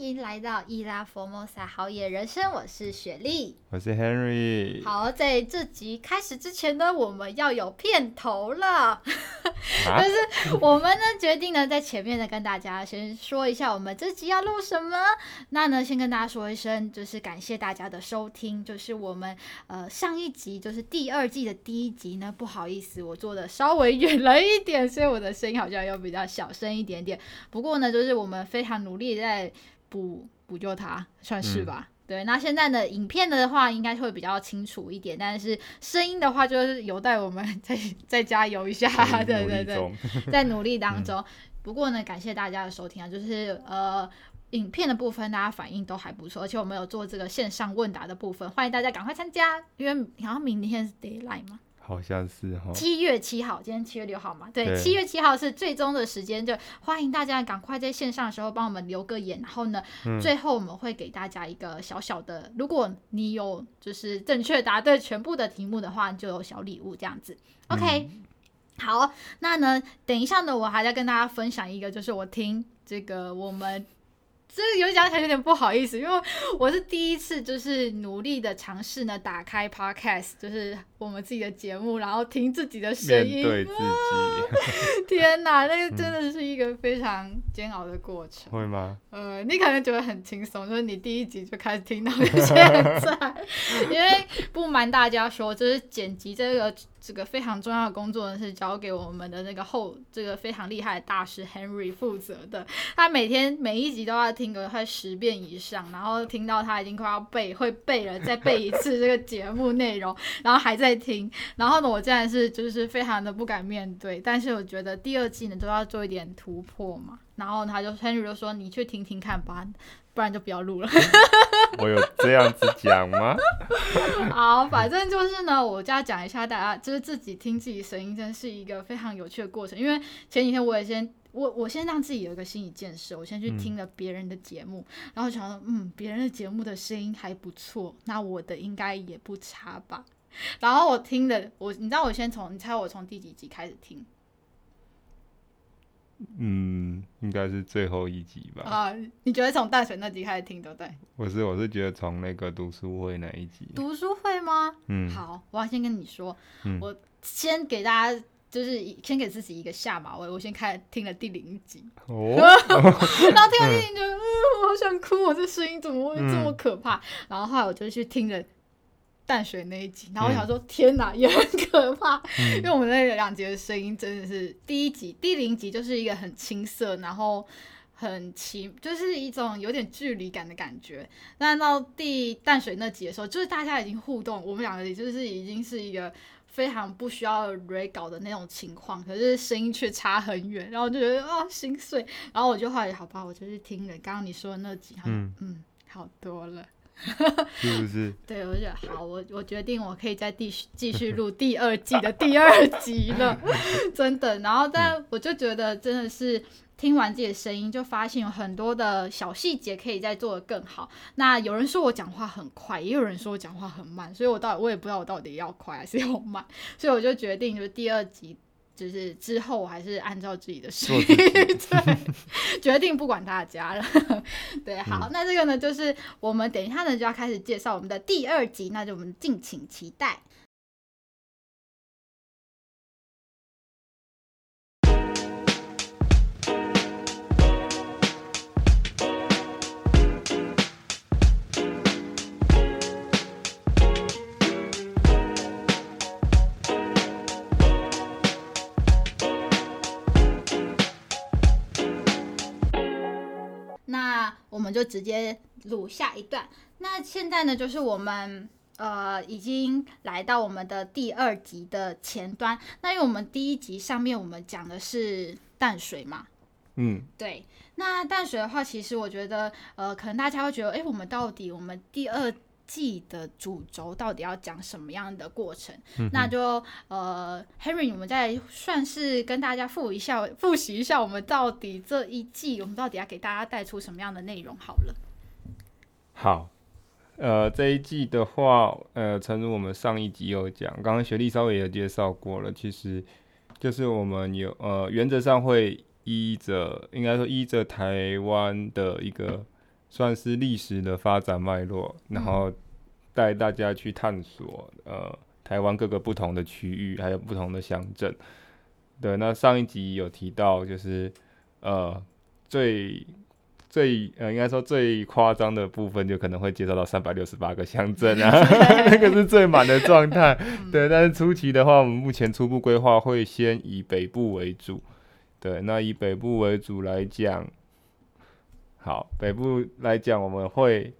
迎来到伊拉佛莫萨好野人生，我是雪莉，我是 Henry。好，在这集开始之前呢，我们要有片头了，啊、就是我们呢决定呢在前面呢跟大家先说一下我们这集要录什么。那呢先跟大家说一声，就是感谢大家的收听，就是我们呃上一集就是第二季的第一集呢，不好意思，我做的稍微远了一点，所以我的声音好像要比较小声一点点。不过呢，就是我们非常努力在。补补救他算是吧，嗯、对。那现在的影片的话，应该会比较清楚一点，但是声音的话，就是有待我们再 再加油一下。对对对，在努力当中。嗯、不过呢，感谢大家的收听啊，就是呃，影片的部分大家反应都还不错，而且我们有做这个线上问答的部分，欢迎大家赶快参加，因为好像明天是 deadline 嘛。好像是哈，七月七号，今天七月六号嘛，对，七月七号是最终的时间，就欢迎大家赶快在线上的时候帮我们留个言，然后呢，嗯、最后我们会给大家一个小小的，如果你有就是正确答对全部的题目的话，就有小礼物这样子。OK，、嗯、好，那呢，等一下呢，我还在跟大家分享一个，就是我听这个我们。这有讲起来有点不好意思，因为我是第一次，就是努力的尝试呢，打开 Podcast，就是我们自己的节目，然后听自己的声音。对自己。天哪，那个真的是一个非常煎熬的过程。会吗？呃，你可能觉得很轻松，就是你第一集就开始听到现在，因为不瞒大家说，就是剪辑这个。这个非常重要的工作呢，是交给我们的那个后这个非常厉害的大师 Henry 负责的。他每天每一集都要听个快十遍以上，然后听到他已经快要背会背了，再背一次这个节目内容，然后还在听。然后呢，我现在是就是非常的不敢面对，但是我觉得第二季呢都要做一点突破嘛。然后他就 Henry 就说：“你去听听看吧。”不然就不要录了。我有这样子讲吗？好，反正就是呢，我就要讲一下，大家就是自己听自己声音，真是一个非常有趣的过程。因为前几天我也先，我我先让自己有一个心理建设，我先去听了别人的节目，嗯、然后想说，嗯，别人的节目的声音还不错，那我的应该也不差吧。然后我听的，我你知道，我先从，你猜我从第几集开始听？嗯，应该是最后一集吧。啊，你觉得从淡水那集开始听对不对？不是，我是觉得从那个读书会那一集。读书会吗？嗯。好，我要先跟你说，嗯、我先给大家，就是先给自己一个下马威。我先开始听了第零集。哦。然后听完第零集，嗯，我好想哭，我这声音怎么会这么可怕？嗯、然后后来我就去听了。淡水那一集，然后我想说，嗯、天哪，也很可怕，嗯、因为我们那两集的声音真的是，第一集第零集就是一个很青涩，然后很奇，就是一种有点距离感的感觉。但到第淡水那集的时候，就是大家已经互动，我们两个也就是已经是一个非常不需要 re 稿的那种情况，可是声音却差很远，然后就觉得啊、哦、心碎。然后我就后来好吧，我就去听了刚刚你说的那集，嗯嗯，好多了。是不是？对，我觉得好，我我决定我可以再继续继续录第二季的第二集了，真的。然后，但我就觉得真的是听完自己的声音，就发现有很多的小细节可以再做得更好。那有人说我讲话很快，也有人说我讲话很慢，所以我到底我也不知道我到底要快还是要慢，所以我就决定就是第二集。就是之后我还是按照自己的对，决定不管大家了。对，好，嗯、那这个呢，就是我们等一下呢就要开始介绍我们的第二集，那就我们敬请期待。我们就直接录下一段。那现在呢，就是我们呃已经来到我们的第二集的前端。那因为我们第一集上面我们讲的是淡水嘛，嗯，对。那淡水的话，其实我觉得呃，可能大家会觉得，哎，我们到底我们第二季的主轴到底要讲什么样的过程？嗯、那就呃，Henry，我们再算是跟大家复一下，复习一下，我们到底这一季，我们到底要给大家带出什么样的内容？好了，好，呃，这一季的话，呃，诚如我们上一集有讲，刚刚学历稍微也有介绍过了，其实就是我们有呃，原则上会依着，应该说依着台湾的一个。算是历史的发展脉络，然后带大家去探索呃台湾各个不同的区域，还有不同的乡镇。对，那上一集有提到，就是呃最最呃应该说最夸张的部分，就可能会介绍到三百六十八个乡镇啊，那个是最满的状态。对，但是初期的话，我们目前初步规划会先以北部为主。对，那以北部为主来讲。好，北部来讲，我们会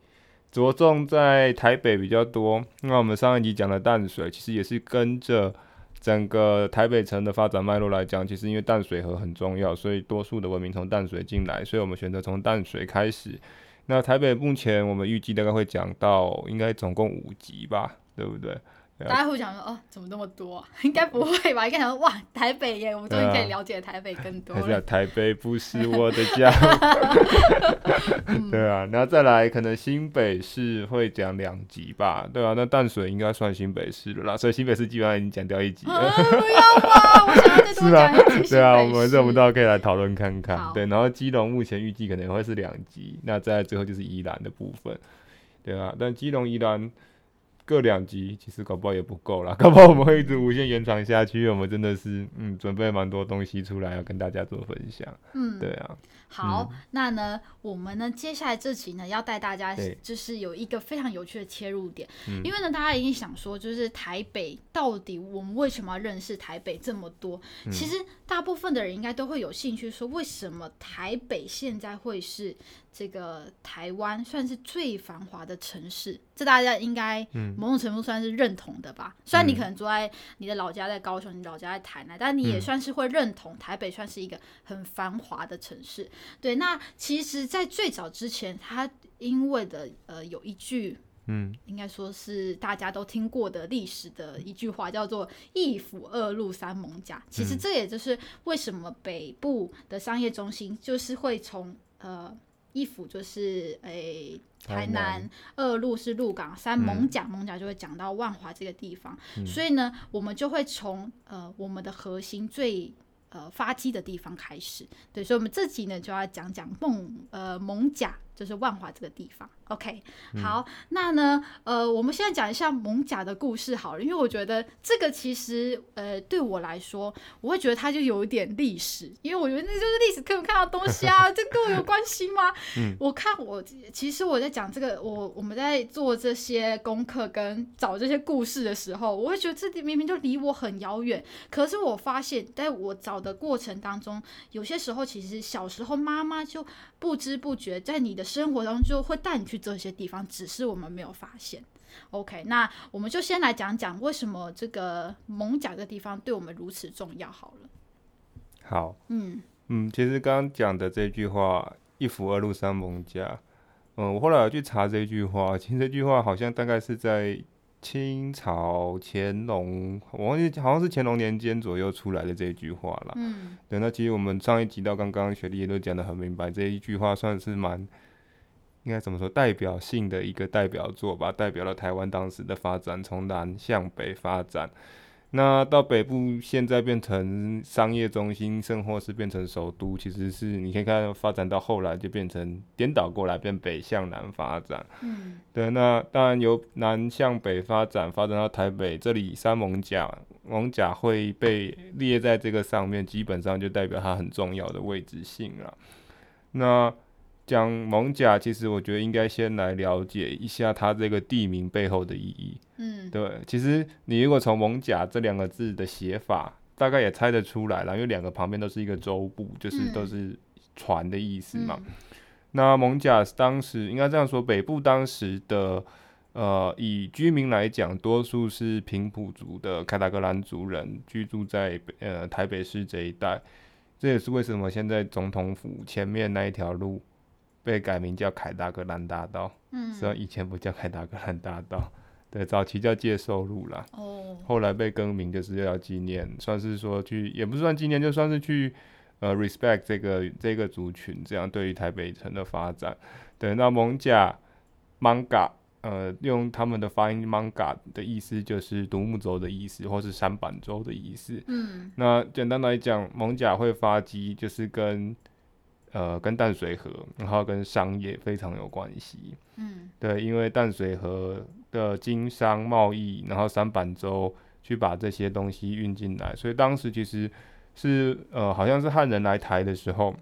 着重在台北比较多。那我们上一集讲的淡水，其实也是跟着整个台北城的发展脉络来讲。其实因为淡水河很重要，所以多数的文明从淡水进来，所以我们选择从淡水开始。那台北目前我们预计大概会讲到，应该总共五集吧，对不对？大家会想说哦，怎么那么多啊？应该不会吧？应该想说哇，台北耶，我们终于可以了解台北更多了。还是台北不是我的家。对啊，然后再来，可能新北市会讲两集吧？对啊，那淡水应该算新北市了啦，所以新北市基本上已经讲掉一集了。啊、不要吧，我想要再多讲一集。对啊，我们这我们都可以来讨论看看。对，然后基隆目前预计可能会是两集，那再来最后就是宜兰的部分。对啊，但基隆宜兰。各两集其实搞不好也不够啦，搞不好我们会一直无限延长下去。我们真的是嗯，准备蛮多东西出来要跟大家做分享。嗯，对啊。好，嗯、那呢，我们呢接下来这期呢要带大家就是有一个非常有趣的切入点，因为呢大家一定想说，就是台北到底我们为什么要认识台北这么多？嗯、其实大部分的人应该都会有兴趣说，为什么台北现在会是？这个台湾算是最繁华的城市，这大家应该某种程度算是认同的吧？嗯、虽然你可能住在你的老家在高雄，你老家在台南，但你也算是会认同台北算是一个很繁华的城市。对，那其实，在最早之前，他因为的呃有一句，嗯，应该说是大家都听过的历史的一句话，叫做“一府二路三艋甲”。其实这也就是为什么北部的商业中心就是会从呃。一府就是诶、欸，台南；二路是鹿港；三艋甲，艋甲就会讲到万华这个地方。嗯、所以呢，我们就会从呃我们的核心最呃发迹的地方开始。对，所以我们这集呢就要讲讲梦呃蒙甲，就是万华这个地方。OK，好，嗯、那呢，呃，我们现在讲一下蒙甲的故事好了，因为我觉得这个其实，呃，对我来说，我会觉得它就有一点历史，因为我觉得那就是历史课本看到东西啊，这跟我有关系吗？嗯、我看我其实我在讲这个，我我们在做这些功课跟找这些故事的时候，我会觉得这明明就离我很遥远，可是我发现，在我找的过程当中，有些时候其实小时候妈妈就不知不觉在你的生活当中就会带你去。这些地方只是我们没有发现。OK，那我们就先来讲讲为什么这个蒙甲的地方对我们如此重要好了。好，嗯嗯，其实刚刚讲的这句话“一府二路三蒙甲”，嗯，我后来有去查这句话，其实这句话好像大概是在清朝乾隆，我忘记好像是乾隆年间左右出来的这一句话了。嗯，对，那其实我们上一集到刚刚雪莉也都讲得很明白，这一句话算是蛮。应该怎么说？代表性的一个代表作吧，代表了台湾当时的发展，从南向北发展。那到北部，现在变成商业中心，甚或是变成首都，其实是你可以看发展到后来就变成颠倒过来，变北向南发展。嗯，对。那当然由南向北发展，发展到台北这里，三艋甲，艋甲会被列在这个上面，基本上就代表它很重要的位置性了。那讲蒙甲，其实我觉得应该先来了解一下它这个地名背后的意义。嗯，对，其实你如果从蒙甲这两个字的写法，大概也猜得出来了，因为两个旁边都是一个舟部，就是都是船的意思嘛。嗯、那蒙甲当时应该这样说，北部当时的呃，以居民来讲，多数是平埔族的凯达格兰族人居住在呃台北市这一带，这也是为什么现在总统府前面那一条路。被改名叫凯达格兰大道，嗯，虽然以前不叫凯达格兰大道，对，早期叫介寿路啦，哦，后来被更名就是要纪念，算是说去，也不算纪念，就算是去，呃，respect 这个这个族群，这样对于台北城的发展，对，那蒙甲，Manga，呃，用他们的发音 Manga 的意思就是独木舟的意思，或是三板舟的意思，嗯，那简单来讲，蒙甲会发迹就是跟呃跟淡水河，然后跟商业非常有关系。嗯，对，因为淡水河的经商贸易，然后三板洲去把这些东西运进来，所以当时其实是呃好像是汉人来台的时候，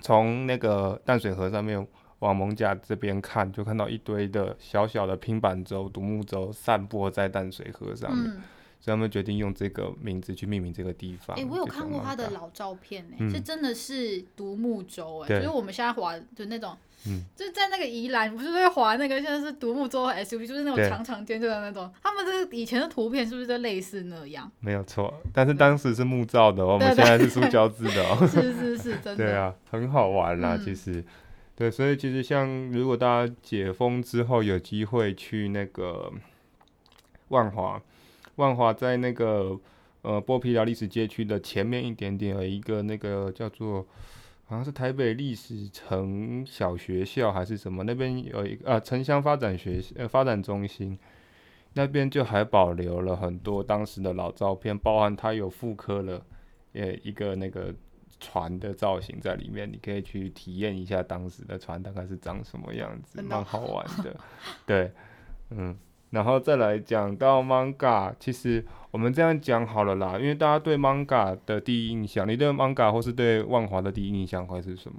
从那个淡水河上面往蒙甲这边看，就看到一堆的小小的拼板舟、独木舟散播在淡水河上面。嗯所以他们决定用这个名字去命名这个地方。哎、欸，我有看过他的老照片呢、欸，嗯、是真的是独木舟哎、就是我们现在滑就那种，嗯，就是在那个宜兰不是会划那个现在是独木舟 SUV，就是那种长长尖尖的那种。他们这个以前的图片是不是就类似那样？没有错，但是当时是木造的，对我们现在是塑胶制的、喔。是是是，真的。对啊，很好玩啦，其实。嗯、对，所以其实像如果大家解封之后有机会去那个万华。万华在那个呃剥皮寮历史街区的前面一点点，有一个那个叫做好像是台北历史城小学校还是什么，那边有一个啊城乡发展学呃发展中心，那边就还保留了很多当时的老照片，包含它有复刻了呃一个那个船的造型在里面，你可以去体验一下当时的船大概是长什么样子，蛮好玩的，对，嗯。然后再来讲到 manga，其实我们这样讲好了啦，因为大家对 manga 的第一印象，你对 manga 或是对万华的第一印象会是什么？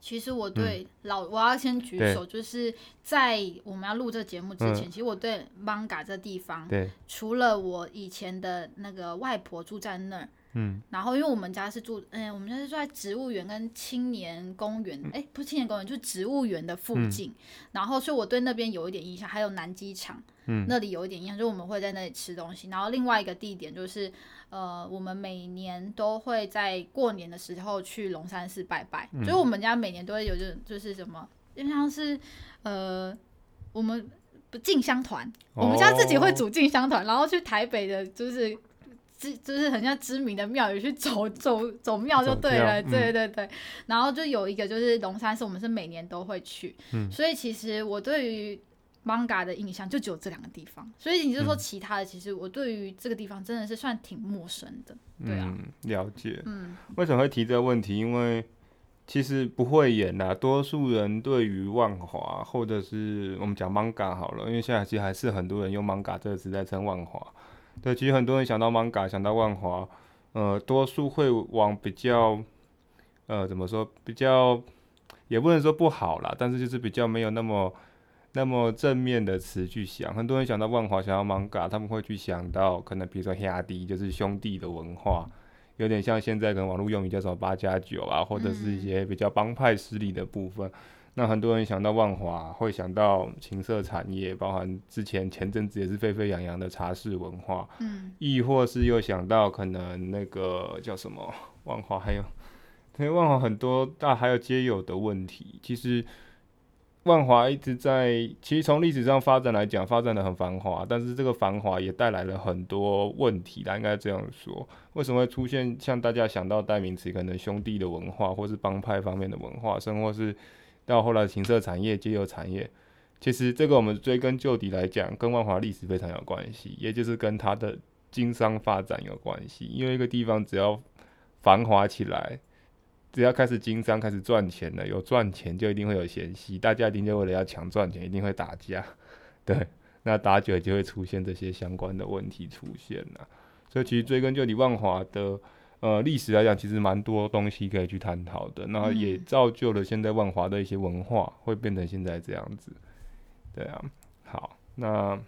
其实我对老，嗯、我要先举手，就是在我们要录这个节目之前，嗯、其实我对 manga 这地方，对除了我以前的那个外婆住在那儿。嗯，然后因为我们家是住，嗯、欸，我们家是住在植物园跟青年公园，哎、不是青年公园，就是植物园的附近。嗯、然后，所以我对那边有一点印象，还有南机场，嗯，那里有一点印象，就我们会在那里吃东西。然后另外一个地点就是，呃，我们每年都会在过年的时候去龙山寺拜拜。嗯、就是我们家每年都会有，就就是什么，就像是，呃，我们不进香团，哦、我们家自己会组进香团，然后去台北的，就是。就是很像知名的庙宇去走走走庙就对了，嗯、对对对。然后就有一个就是龙山寺，我们是每年都会去。嗯、所以其实我对于 manga 的印象就只有这两个地方。所以你就说其他的，其实我对于这个地方真的是算挺陌生的。对啊，嗯、了解。嗯，为什么会提这个问题？因为其实不会演啦，多数人对于万华或者是我们讲 manga 好了，因为现在其实还是很多人用 manga 这个词在称万华。对，其实很多人想到 manga，想到万华，呃，多数会往比较，呃，怎么说，比较，也不能说不好啦，但是就是比较没有那么那么正面的词去想。很多人想到万华，想到 manga，他们会去想到可能比如说兄弟，就是兄弟的文化，有点像现在可能网络用语叫什么八加九啊，或者是一些比较帮派势力的部分。那很多人想到万华，会想到情色产业，包含之前前阵子也是沸沸扬扬的茶室文化，嗯，亦或是又想到可能那个叫什么万华，还有，因为万华很多大还有皆有的问题。其实万华一直在，其实从历史上发展来讲，发展的很繁华，但是这个繁华也带来了很多问题，应该这样说。为什么会出现像大家想到代名词，可能兄弟的文化，或是帮派方面的文化，甚或是。到后来，情色产业、街友产业，其实这个我们追根究底来讲，跟万华历史非常有关系，也就是跟它的经商发展有关系。因为一个地方只要繁华起来，只要开始经商、开始赚钱了，有赚钱就一定会有嫌隙，大家一定就为了要抢赚钱，一定会打架。对，那打久就会出现这些相关的问题出现了。所以其实追根究底，万华的。呃，历史来讲，其实蛮多东西可以去探讨的，那也造就了现在万华的一些文化会变成现在这样子。对啊，好，那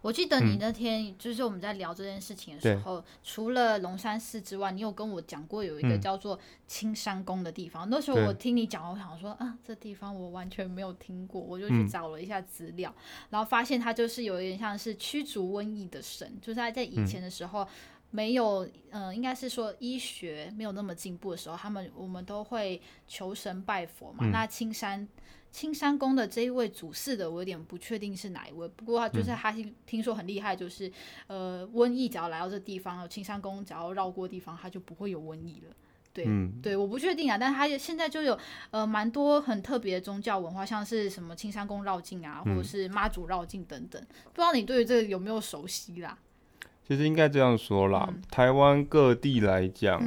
我记得你那天就是我们在聊这件事情的时候，嗯、除了龙山寺之外，你有跟我讲过有一个叫做青山宫的地方。嗯、那时候我听你讲，我想说啊，这地方我完全没有听过，我就去找了一下资料，嗯、然后发现它就是有一点像是驱逐瘟疫的神，就是在在以前的时候。嗯没有，嗯、呃，应该是说医学没有那么进步的时候，他们我们都会求神拜佛嘛。嗯、那青山青山宫的这一位主事的，我有点不确定是哪一位。不过就是他听听说很厉害，就是呃，瘟疫只要来到这地方，青山宫只要绕过地方，它就不会有瘟疫了。对，嗯、对，我不确定啊。但是他现在就有呃蛮多很特别的宗教文化，像是什么青山宫绕境啊，或者是妈祖绕境等等。不知道你对于这个有没有熟悉啦？其实应该这样说啦，嗯、台湾各地来讲，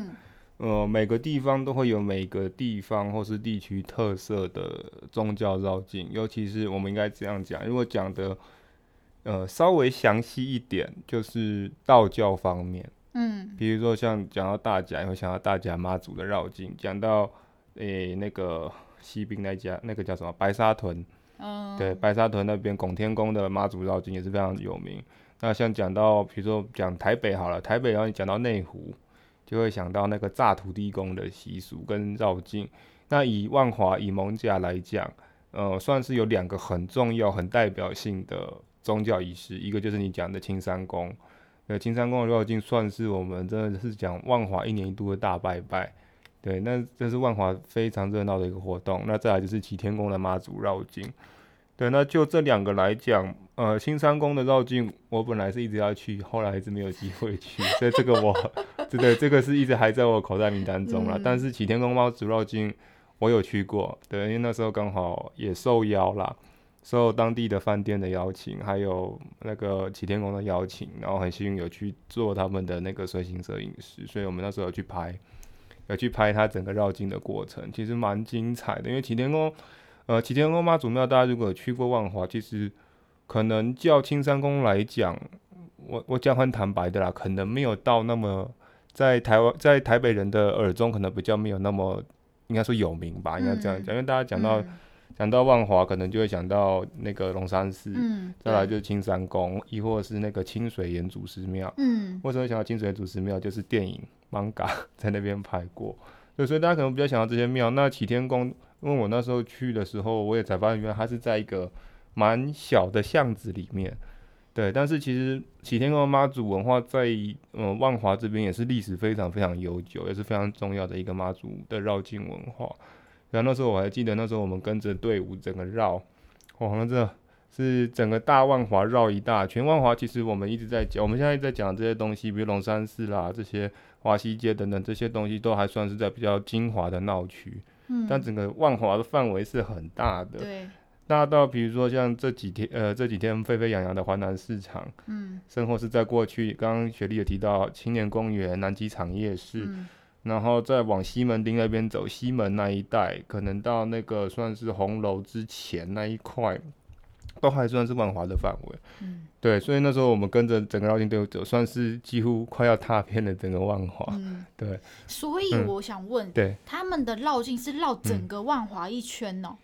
呃，每个地方都会有每个地方或是地区特色的宗教绕境，尤其是我们应该这样讲，如果讲的呃稍微详细一点，就是道教方面，嗯，比如说像讲到大甲，你会想到大甲妈祖的绕境；讲到诶、欸、那个西滨那家，那个叫什么白沙屯，嗯，对，白沙屯那边拱天宫的妈祖绕境也是非常有名。那像讲到比如说讲台北好了，台北然后你讲到内湖。就会想到那个炸土地公的习俗跟绕境。那以万华以艋舺来讲，呃，算是有两个很重要、很代表性的宗教仪式，一个就是你讲的青山宫。呃，青山宫的绕境算是我们真的是讲万华一年一度的大拜拜。对，那这是万华非常热闹的一个活动。那再来就是齐天宫的妈祖绕境。对，那就这两个来讲，呃，青山宫的绕境，我本来是一直要去，后来一直没有机会去，所以这个我，对对，这个是一直还在我口袋名单中了。嗯、但是启天宫猫族绕境，我有去过，对，因为那时候刚好也受邀啦，受当地的饭店的邀请，还有那个启天宫的邀请，然后很幸运有去做他们的那个随行摄影师，所以我们那时候有去拍，有去拍它整个绕境的过程，其实蛮精彩的，因为启天宫。呃，启天宫妈祖庙，大家如果有去过万华，其实可能叫青山宫来讲，我我讲很坦白的啦，可能没有到那么在台湾在台北人的耳中，可能比较没有那么应该说有名吧，应该这样讲，嗯、因为大家讲到讲、嗯、到万华，可能就会想到那个龙山寺，嗯、再来就是青山宫，亦或是那个清水岩祖师庙。嗯，为什么会想到清水岩祖师庙？就是电影《艋舺》在那边拍过，所以大家可能比较想到这些庙。那启天宫。因为我那时候去的时候，我也才发现，原来它是在一个蛮小的巷子里面，对。但是其实启天宫妈祖文化在嗯万华这边也是历史非常非常悠久，也是非常重要的一个妈祖的绕境文化。然后那时候我还记得，那时候我们跟着队伍整个绕，哇，那这是整个大万华绕一大圈。万华其实我们一直在讲，我们现在在讲这些东西，比如龙山寺啦、这些华西街等等这些东西，都还算是在比较精华的闹区。嗯，但整个万华的范围是很大的，对，大到比如说像这几天，呃，这几天沸沸扬扬的华南市场，嗯，甚或是在过去，刚刚雪莉也提到青年公园、南机场夜市，嗯，然后再往西门町那边走，西门那一带，可能到那个算是红楼之前那一块。都还算是万华的范围，嗯，对，所以那时候我们跟着整个绕境队伍走，算是几乎快要踏遍了整个万华，嗯，对。所以我想问，嗯、对，他们的绕境是绕整个万华一圈哦？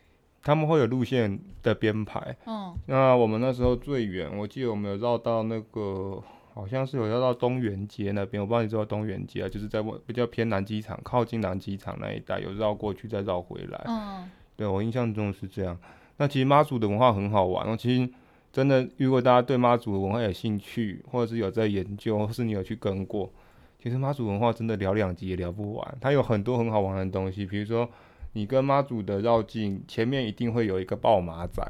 他们会有路线的编排，嗯，那我们那时候最远，我记得我们有绕到那个，好像是有绕到东园街那边，我不知道你知道东园街啊，就是在比较偏南机场，靠近南机场那一带，有绕过去再绕回来，嗯，对我印象中是这样。那其实妈祖的文化很好玩哦。其实真的，如果大家对妈祖的文化有兴趣，或者是有在研究，或是你有去跟过，其实妈祖文化真的聊两集也聊不完。它有很多很好玩的东西，比如说你跟妈祖的绕境，前面一定会有一个爆马仔，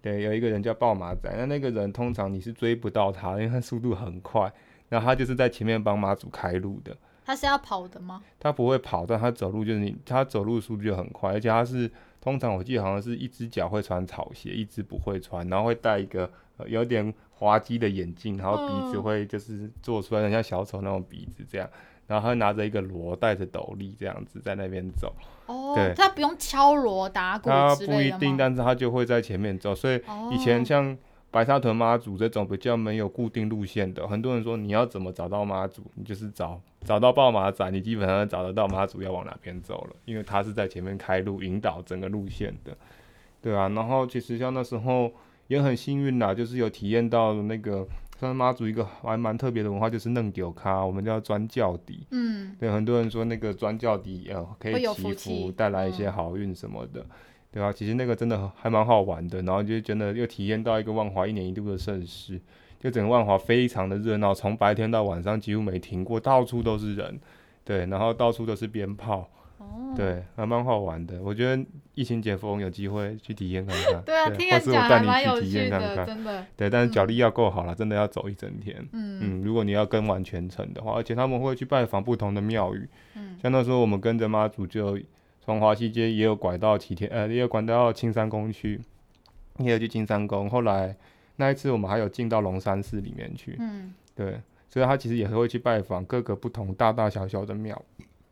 对，有一个人叫爆马仔。那那个人通常你是追不到他，因为他速度很快，然后他就是在前面帮妈祖开路的。他是要跑的吗？他不会跑，但他走路就是你，他走路速度就很快，而且他是。通常我记得好像是一只脚会穿草鞋，一只不会穿，然后会戴一个、呃、有点滑稽的眼镜，然后鼻子会就是做出来很像小丑那种鼻子这样，然后他拿着一个锣，戴着斗笠这样子在那边走。哦，对，他不用敲锣打鼓？他不一定，但是他就会在前面走，所以以前像。白沙屯妈祖这种比较没有固定路线的，很多人说你要怎么找到妈祖，你就是找找到报马仔，你基本上找得到妈祖要往哪边走了，因为他是在前面开路引导整个路线的，对啊。然后其实像那时候也很幸运啦，就是有体验到那个算妈祖一个还蛮特别的文化，就是弄丢咖，我们叫钻轿底，嗯，对，很多人说那个钻轿底呃可以祈福，带来一些好运什么的。嗯对啊，其实那个真的还蛮好玩的，然后就真的又体验到一个万华一年一度的盛事，就整个万华非常的热闹，从白天到晚上几乎没停过，到处都是人，对，然后到处都是鞭炮，哦、对，还蛮好玩的。我觉得疫情解封有机会去体验看看，对啊，对听人讲还蛮有趣的，真的。对，但是脚力要够好了，真的要走一整天。嗯嗯，如果你要跟完全程的话，而且他们会去拜访不同的庙宇，嗯，像那时候我们跟着妈祖就。从华西街也有拐到齐天，呃，也有拐到青山宫去，也有去青山宫。后来那一次我们还有进到龙山寺里面去，嗯，对，所以他其实也是会去拜访各个不同大大小小的庙。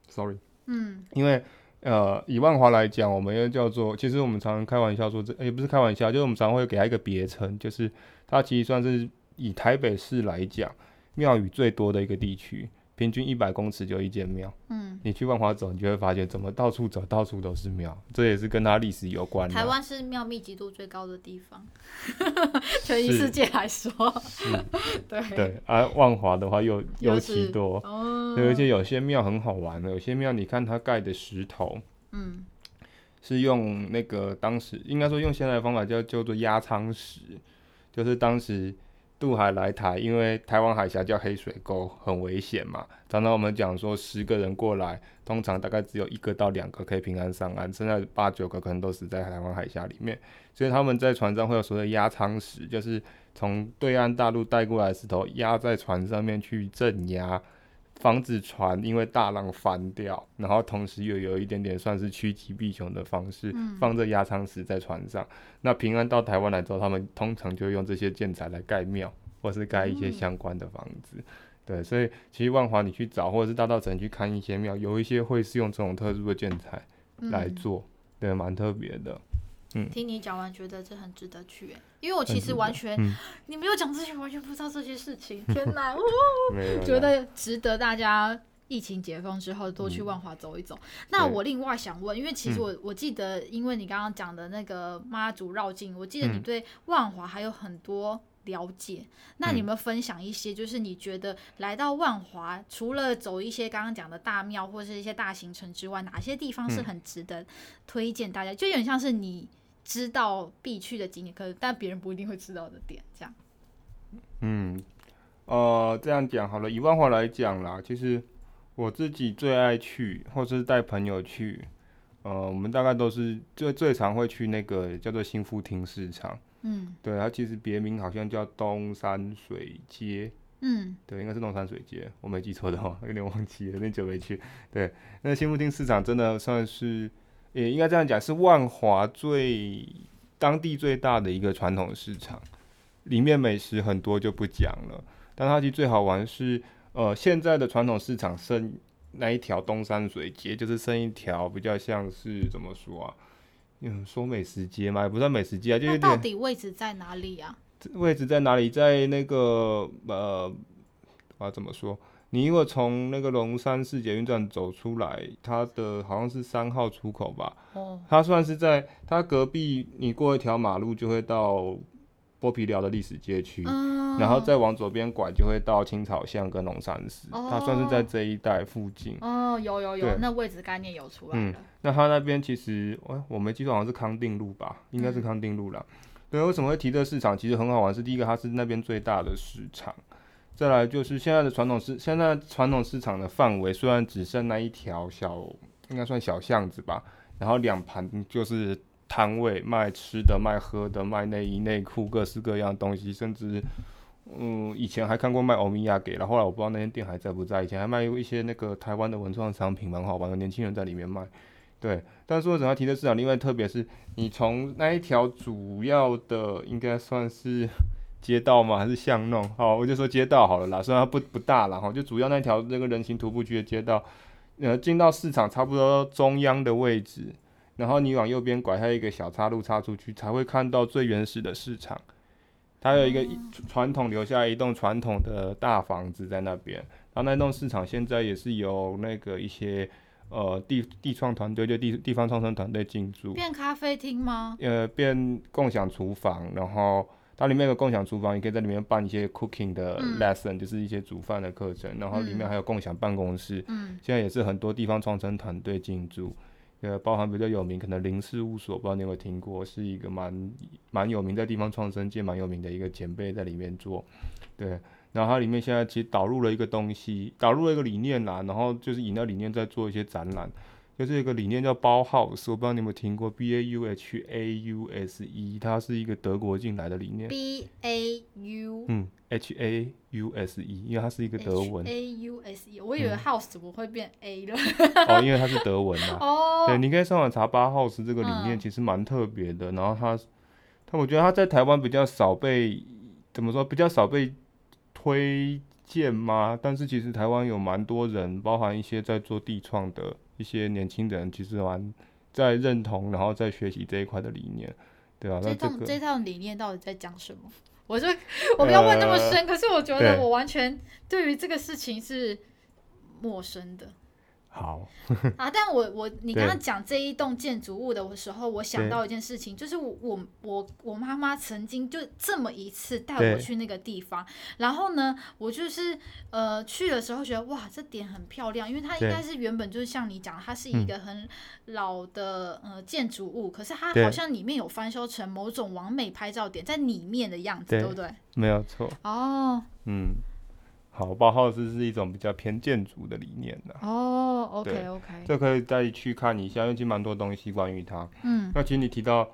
，sorry，嗯，因为呃，以万华来讲，我们又叫做，其实我们常常开玩笑说，这也不是开玩笑，就是我们常常会给他一个别称，就是它其实算是以台北市来讲，庙宇最多的一个地区。平均一百公尺就一间庙，嗯，你去万华走，你就会发现怎么到处走到处都是庙，这也是跟它历史有关。台湾是庙密集度最高的地方，全世界来说，对对。而、啊、万华的话又尤其多，哦，而且有些庙很好玩的，有些庙你看它盖的石头，嗯，是用那个当时应该说用现在的方法叫叫做压舱石，就是当时。渡海来台，因为台湾海峡叫黑水沟，很危险嘛。常常我们讲说，十个人过来，通常大概只有一个到两个可以平安上岸，剩下八九个可能都死在台湾海峡里面。所以他们在船上会有所谓压舱石，就是从对岸大陆带过来的石头压在船上面去镇压。防止船因为大浪翻掉，然后同时又有一点点算是趋吉避凶的方式，嗯、放着压舱石在船上。那平安到台湾来之后，他们通常就用这些建材来盖庙，或是盖一些相关的房子。嗯、对，所以其实万华你去找，或者是大道城去看一些庙，有一些会是用这种特殊的建材来做，嗯、对，蛮特别的。嗯，听你讲完，觉得这很值得去，因为我其实完全，嗯、你没有讲之前，完全不知道这些事情。天哪，觉得值得大家疫情解封之后多去万华走一走。嗯、那我另外想问，因为其实我我记得，因为你刚刚讲的那个妈祖绕境，我记得你对万华还有很多了解。嗯、那你们分享一些，就是你觉得来到万华，除了走一些刚刚讲的大庙或是一些大行程之外，哪些地方是很值得推荐大家？就有点像是你。知道必去的景点，可是但别人不一定会知道的点，这样。嗯，呃，这样讲好了。以万华来讲啦，其实我自己最爱去，或是带朋友去，呃，我们大概都是最最常会去那个叫做新富町市场。嗯，对，它其实别名好像叫东山水街。嗯，对，应该是东山水街，我没记错的话，有点忘记了，有点久没去。对，那新富町市场真的算是。也应该这样讲，是万华最当地最大的一个传统市场，里面美食很多就不讲了。但它其实最好玩是，呃，现在的传统市场剩那一条东山水街，就是剩一条比较像是怎么说啊？嗯，说美食街嘛，也不算美食街啊，就有点。到底位置在哪里啊？位置在哪里？在那个呃，我要怎么说？你如果从那个龙山寺捷运站走出来，它的好像是三号出口吧？哦，它算是在它隔壁，你过一条马路就会到剥皮寮的历史街区，嗯、然后再往左边拐就会到青草巷跟龙山寺，哦、它算是在这一带附近。哦，有有有，那位置概念有出来了。嗯，那它那边其实，我我没记错，好像是康定路吧？应该是康定路啦。嗯、对，为什么会提这市场？其实很好玩，是第一个，它是那边最大的市场。再来就是现在的传统市，现在传统市场的范围虽然只剩那一条小，应该算小巷子吧，然后两旁就是摊位，卖吃的、卖喝的、卖内衣内裤，各式各样东西，甚至，嗯，以前还看过卖欧米亚给了，后来我不知道那间店还在不在，以前还卖一些那个台湾的文创商品，蛮好玩的，年轻人在里面卖，对。但是为什么要提的市场？另外特别是你从那一条主要的，应该算是。街道吗？还是巷弄？好，我就说街道好了啦。虽然它不不大啦，哈，就主要那条那个人行徒步区的街道，呃，进到市场差不多中央的位置，然后你往右边拐，下一个小岔路插出去，才会看到最原始的市场。它有一个传统留下一栋传统的大房子在那边，然后那栋市场现在也是由那个一些呃地地创团队，就地地方创生团队进驻。变咖啡厅吗？呃，变共享厨房，然后。它里面有个共享厨房，你可以在里面办一些 cooking 的 lesson，、嗯、就是一些煮饭的课程。然后里面还有共享办公室，嗯、现在也是很多地方创生团队进驻，呃，包含比较有名，可能零事务所，不知道你有没有听过，是一个蛮蛮有名，在地方创生界蛮有名的一个前辈在里面做。对，然后它里面现在其实导入了一个东西，导入了一个理念啦，然后就是以那理念在做一些展览。就是一个理念叫包 house，我不知道你有没有听过 B A U H A U S E，它是一个德国进来的理念。B A U 嗯 H A U S E，因为它是一个德文。A U S E，我以为 house 怎么会变 A 了？嗯、哦，因为它是德文嘛。哦。对，你可以上网查包 house 这个理念，其实蛮特别的。嗯、然后它，它我觉得它在台湾比较少被怎么说，比较少被推荐吗？但是其实台湾有蛮多人，包含一些在做地创的一些年轻人，其实蛮在认同，然后在学习这一块的理念，对啊，这套、这套理念到底在讲什么？我就 我不要问那么深，呃、可是我觉得我完全对于这个事情是陌生的。好。啊，但我我你刚刚讲这一栋建筑物的时候，我想到一件事情，就是我我我我妈妈曾经就这么一次带我去那个地方，然后呢，我就是呃去的时候觉得哇，这点很漂亮，因为它应该是原本就是像你讲，它是一个很老的呃建筑物，可是它好像里面有翻修成某种完美拍照点在里面的样子，对，对不对？没有错。哦，嗯。好，包豪斯是一种比较偏建筑的理念的。哦，OK OK，这可以再去看一下，因为其实蛮多东西关于它。嗯，那其实你提到，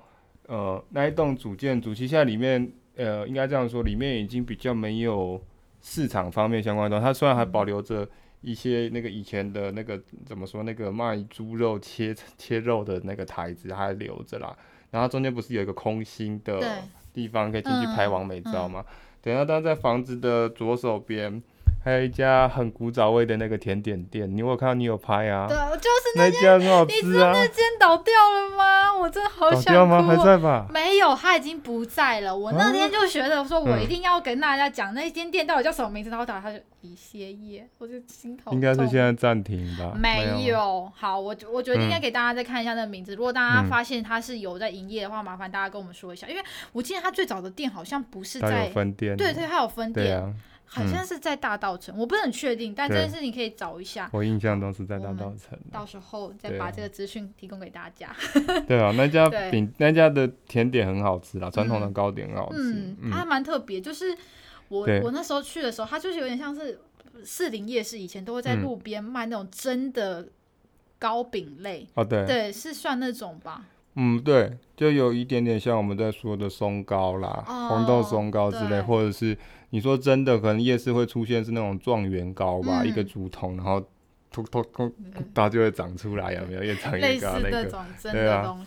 呃，那一栋主建筑，其实现在里面，呃，应该这样说，里面已经比较没有市场方面相关的东西。它虽然还保留着一些那个以前的那个怎么说，那个卖猪肉切切肉的那个台子还留着啦。然后中间不是有一个空心的地方可以进去拍完美照吗？等下，他在房子的左手边。还有一家很古早味的那个甜点店，你有没有看到？你有拍啊？对，就是那，那家很好吃啊。你知道那间倒掉了吗？我真的好想哭。倒掉吗？还在吧？没有，他已经不在了。我那天就觉得说，我一定要跟大家讲那间店到底叫什么名字。然后打他就已歇业，我就心头痛。应该是现在暂停吧？没有。好，我我觉得应该给大家再看一下那个名字。如果大家发现他是有在营业的话，麻烦大家跟我们说一下，因为我记得他最早的店好像不是在分店。对对，他有分店。好像是在大道城，嗯、我不是很确定，但这件事你可以找一下。我印象中是在大稻城。到时候再把这个资讯提供给大家。对啊，那家 饼那家的甜点很好吃啦，传统的糕点很好吃。嗯，嗯它还蛮特别，就是我我那时候去的时候，它就是有点像是士林夜市以前都会在路边卖那种真的糕饼类。哦，对，对，是算那种吧。嗯，对，就有一点点像我们在说的松糕啦，哦、红豆松糕之类，或者是你说真的，可能夜市会出现是那种状元糕吧，嗯、一个竹筒，然后突突突，它就会长出来，有没有？越长越高那个，对啊，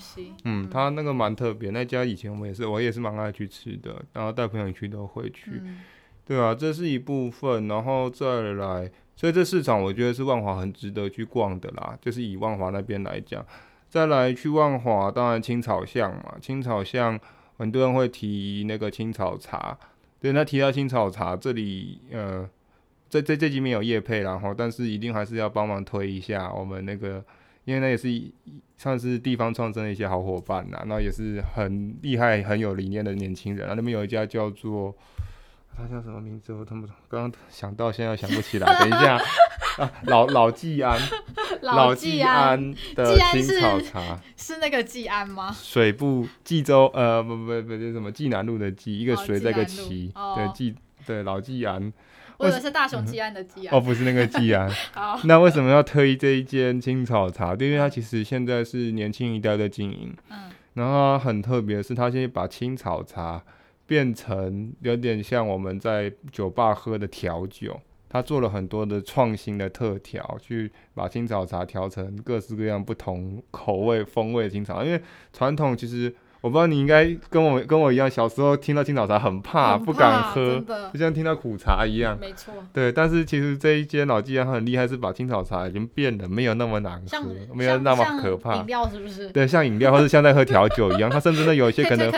嗯，它那个蛮特别，那家以前我们也是，我也是蛮爱去吃的，然后带朋友去都会去，嗯、对啊，这是一部分，然后再来，所以这市场我觉得是万华很值得去逛的啦，就是以万华那边来讲。再来去万华，当然青草巷嘛，青草巷很多人会提那个青草茶，对，那提到青草茶，这里呃，在这这集没有叶配，然后但是一定还是要帮忙推一下我们那个，因为那也是算是地方创生的一些好伙伴呐，那也是很厉害、很有理念的年轻人，那边有一家叫做。他叫什么名字？我他妈刚刚想到，现在想不起来。等一下，啊，老老季安，老季安的青草茶 是那个季安吗？水部济州，呃，不不不，不是什么济南路的济，一个水这个齐，对季，对老季安。我以为是大雄季安的季安。哦，不是那个季安。好，那为什么要特意这一间青草茶？因为它其实现在是年轻一代在经营。嗯。然后很特别的是，它现在把青草茶。变成有点像我们在酒吧喝的调酒，他做了很多的创新的特调，去把青草茶调成各式各样不同口味风味的青草，因为传统其实。我不知道你应该跟我跟我一样，小时候听到青草茶很怕，很怕不敢喝，就像听到苦茶一样。没错。对，但是其实这一间老纪安很厉害，是把青草茶已经变得没有那么难喝，没有那么可怕。饮料是不是？对，像饮料，或者像在喝调酒一样。他甚至呢有一些可能，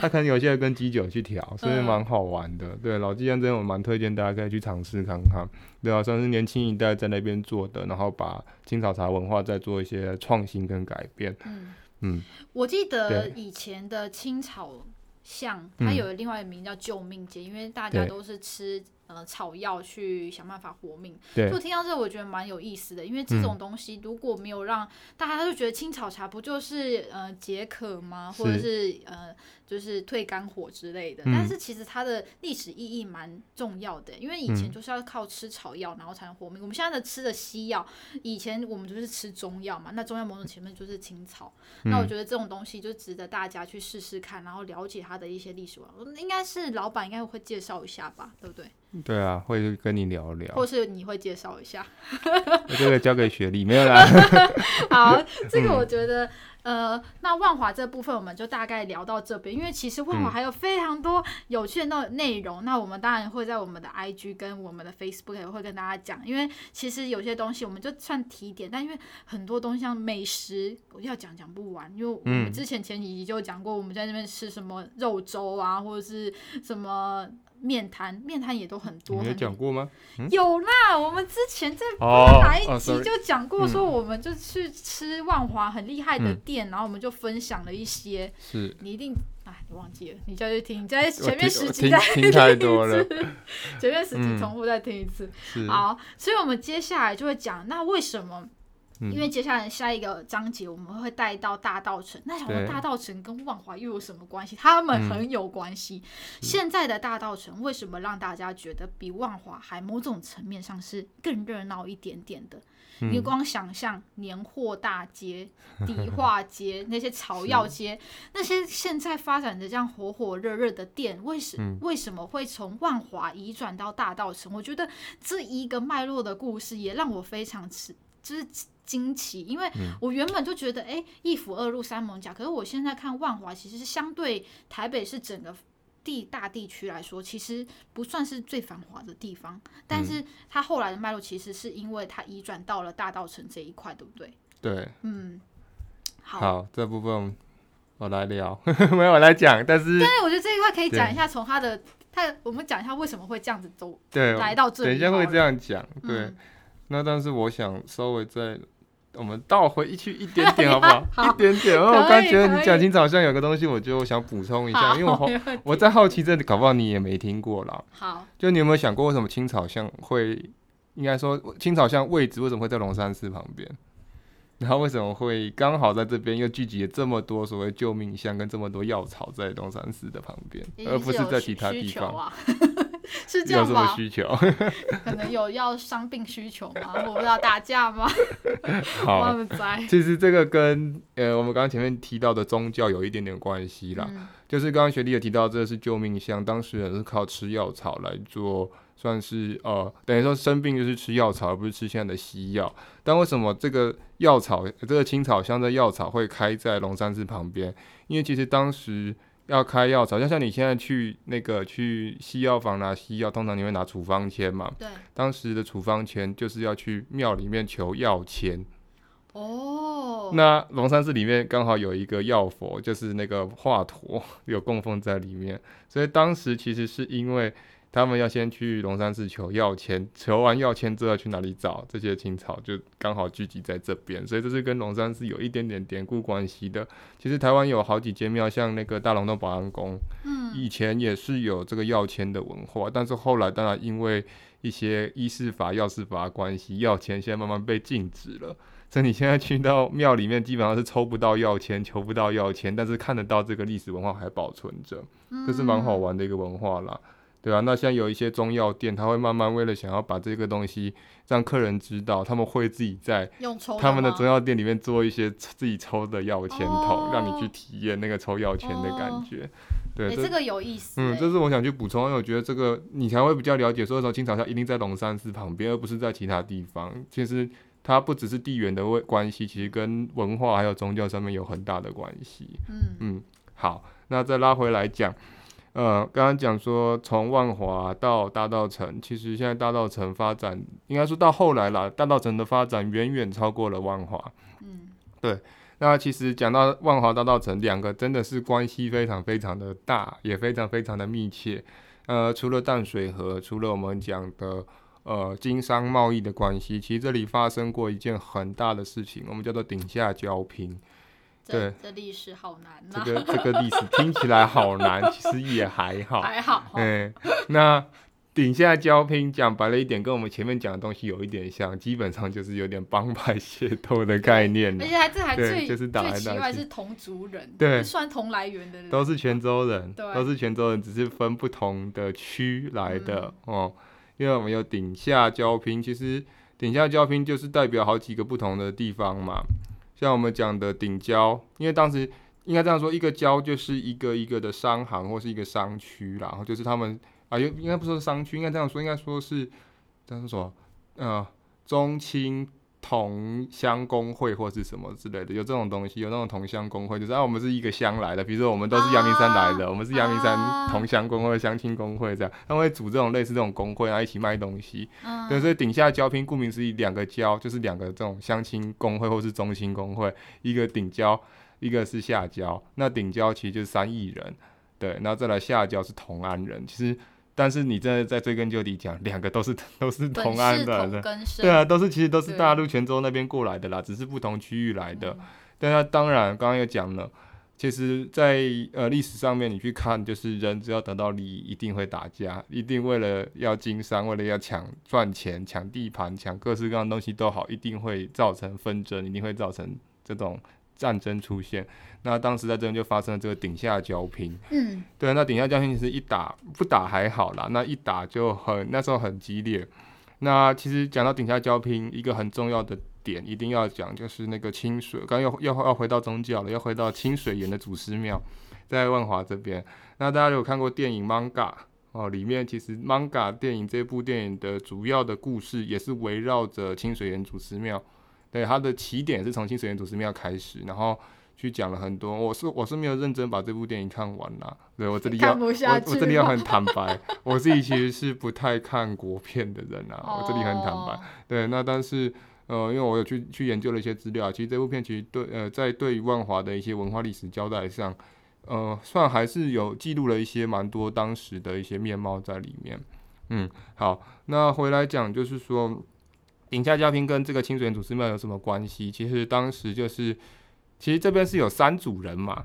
他可能有一些跟基酒去调，所以蛮好玩的。对，老纪安真的我蛮推荐大家可以去尝试看看。对啊，算是年轻一代在那边做的，然后把青草茶文化再做一些创新跟改变。嗯。嗯，我记得以前的青草巷，它有另外一个名叫救命街，因为大家都是吃。呃，草药去想办法活命。对，就听到这个，我觉得蛮有意思的，因为这种东西如果没有让大家就觉得青草茶不就是呃解渴吗？或者是呃就是退肝火之类的。但是其实它的历史意义蛮重要的，因为以前就是要靠吃草药然后才能活命。我们现在的吃的西药，以前我们就是吃中药嘛，那中药某种前面就是青草。那我觉得这种东西就值得大家去试试看，然后了解它的一些历史。应该是老板应该会介绍一下吧，对不对？对啊，会跟你聊聊，或是你会介绍一下，这个交给雪莉没有啦。好，这个我觉得。嗯呃，那万华这部分我们就大概聊到这边，因为其实万华还有非常多有趣的内容。嗯、那我们当然会在我们的 IG 跟我们的 Facebook 也会跟大家讲，因为其实有些东西我们就算提点，但因为很多东西像美食，我要讲讲不完。因为我们之前前几集就讲过，我们在那边吃什么肉粥啊，或者是什么。面摊，面摊也都很多。你有讲过吗？嗯、有啦，我们之前在哪一集就讲过，说我们就去吃万华很厉害的店，嗯、然后我们就分享了一些。是。你一定哎，你忘记了？你再去听，你在前面十集再听一次。前面十集重复再听一次。嗯、好，所以我们接下来就会讲，那为什么？因为接下来下一个章节我们会带到大道城，那想问大道城跟万华又有什么关系？他们很有关系。嗯、现在的大道城为什么让大家觉得比万华还某种层面上是更热闹一点点的？嗯、你光想象年货大街、迪化街那些草药街，那些现在发展的这样火火热热的店，为什、嗯、为什么会从万华移转到大道城？我觉得这一个脉络的故事也让我非常吃，就是。惊奇，因为我原本就觉得，哎、欸，一府二路三艋甲。可是我现在看万华，其实是相对台北市整个地大地区来说，其实不算是最繁华的地方。但是它后来的脉络，其实是因为它移转到了大道城这一块，对不对？对，嗯，好，好，这部分我来聊，没有我来讲。但是，对，我觉得这一块可以讲一下，从它的他，我们讲一下为什么会这样子走，对，来到这里。等一下会这样讲，对。嗯、那但是我想稍微再。我们倒回去一点点，好不好？好一点点。哦我刚觉得你讲清楚，好像有个东西，我觉得我想补充一下，因为我我在好奇这里，搞不好你也没听过啦。好，就你有没有想过，为什么青草巷会，应该说青草巷位置为什么会在龙山寺旁边？然后为什么会刚好在这边又聚集了这么多所谓救命香跟这么多药草在龙山寺的旁边，而不是在其他地方？是这样吗？有什么需求？可能有要伤病需求吗？我不知道打架吗？好，其实这个跟呃我们刚刚前面提到的宗教有一点点关系啦。嗯、就是刚刚学弟也提到，这是救命香，当时人是靠吃药草来做，算是呃等于说生病就是吃药草，而不是吃现在的西药。但为什么这个药草，这个青草香的药草会开在龙山寺旁边？因为其实当时。要开药草，就像你现在去那个去西药房拿西药，通常你会拿处方签嘛？对。当时的处方签就是要去庙里面求药签。哦。那龙山寺里面刚好有一个药佛，就是那个华佗 有供奉在里面，所以当时其实是因为。他们要先去龙山寺求药签，求完药签之后去哪里找这些青草，就刚好聚集在这边，所以这是跟龙山寺有一点点典故关系的。其实台湾有好几间庙，像那个大龙洞保安宫，嗯，以前也是有这个药签的文化，但是后来当然因为一些医事法、药事法的关系，药签现在慢慢被禁止了，所以你现在去到庙里面，基本上是抽不到药签，求不到药签，但是看得到这个历史文化还保存着，这是蛮好玩的一个文化啦。对啊，那像有一些中药店，他会慢慢为了想要把这个东西让客人知道，他们会自己在他们的中药店里面做一些自己抽的药签筒，让你去体验那个抽药签的感觉。对，这个有意思。嗯，这是我想去补充，因为我觉得这个你才会比较了解。所以说，青草巷一定在龙山寺旁边，而不是在其他地方。其实它不只是地缘的关系，其实跟文化还有宗教上面有很大的关系。嗯嗯，好，那再拉回来讲。呃，刚刚讲说从万华到大道城，其实现在大道城发展，应该说到后来啦，大道城的发展远远超过了万华。嗯，对。那其实讲到万华大道城两个，真的是关系非常非常的大，也非常非常的密切。呃，除了淡水河，除了我们讲的呃经商贸易的关系，其实这里发生过一件很大的事情，我们叫做顶下交拼。对，这历史好难。这个这个历史听起来好难，其实也还好。还好。嗯，那顶下交拼讲白了一点，跟我们前面讲的东西有一点像，基本上就是有点帮派械斗的概念。而且还这还最就是打来打去，最奇怪是同族人，对，算同来源的人，都是泉州人，都是泉州人，只是分不同的区来的、嗯、哦。因为我们有顶下交拼，其实顶下交拼就是代表好几个不同的地方嘛。像我们讲的顶交，因为当时应该这样说，一个交就是一个一个的商行或是一个商区，然后就是他们啊，应应该不说商区，应该这样说，应该说是这样说，呃，中青。同乡工会或是什么之类的，有这种东西，有那种同乡工会，就是啊，我们是一个乡来的，比如说我们都是阳明山来的，啊、我们是阳明山同乡工会、乡亲工会这样，他们会组这种类似这种工会，然后一起卖东西。嗯、对，所以顶下交拼，顾名思义，两个交就是两个这种乡亲工会或是中心工会，一个顶交，一个是下交。那顶交其实就是三亿人，对，然后再来下交是同安人，其实。但是你真的在追根究底讲，两个都是 都是同安的，对啊，都是其实都是大陆泉州那边过来的啦，只是不同区域来的。但他当然刚刚又讲了，其实在，在呃历史上面你去看，就是人只要得到利益，一定会打架，一定为了要经商，为了要抢赚钱、抢地盘、抢各式各样的东西都好，一定会造成纷争，一定会造成这种。战争出现，那当时在这边就发生了这个顶下交拼。嗯，对，那顶下交拼其实一打不打还好啦，那一打就很那时候很激烈。那其实讲到顶下交拼，一个很重要的点一定要讲，就是那个清水，刚要要要回到宗教了，要回到清水岩的祖师庙，在万华这边。那大家有看过电影《Manga》哦，里面其实《Manga》电影这部电影的主要的故事也是围绕着清水岩祖师庙。对，它的起点是从清水岩祖师庙开始，然后去讲了很多。我是我是没有认真把这部电影看完啦。对，我这里要我我这里要很坦白，我自己其实是不太看国片的人啊。我这里很坦白。对，那但是呃，因为我有去去研究了一些资料，其实这部片其实对呃在对于万华的一些文化历史交代上，呃，算还是有记录了一些蛮多当时的一些面貌在里面。嗯，好，那回来讲就是说。顶下交拼跟这个清水岩祖师庙有什么关系？其实当时就是，其实这边是有三组人嘛。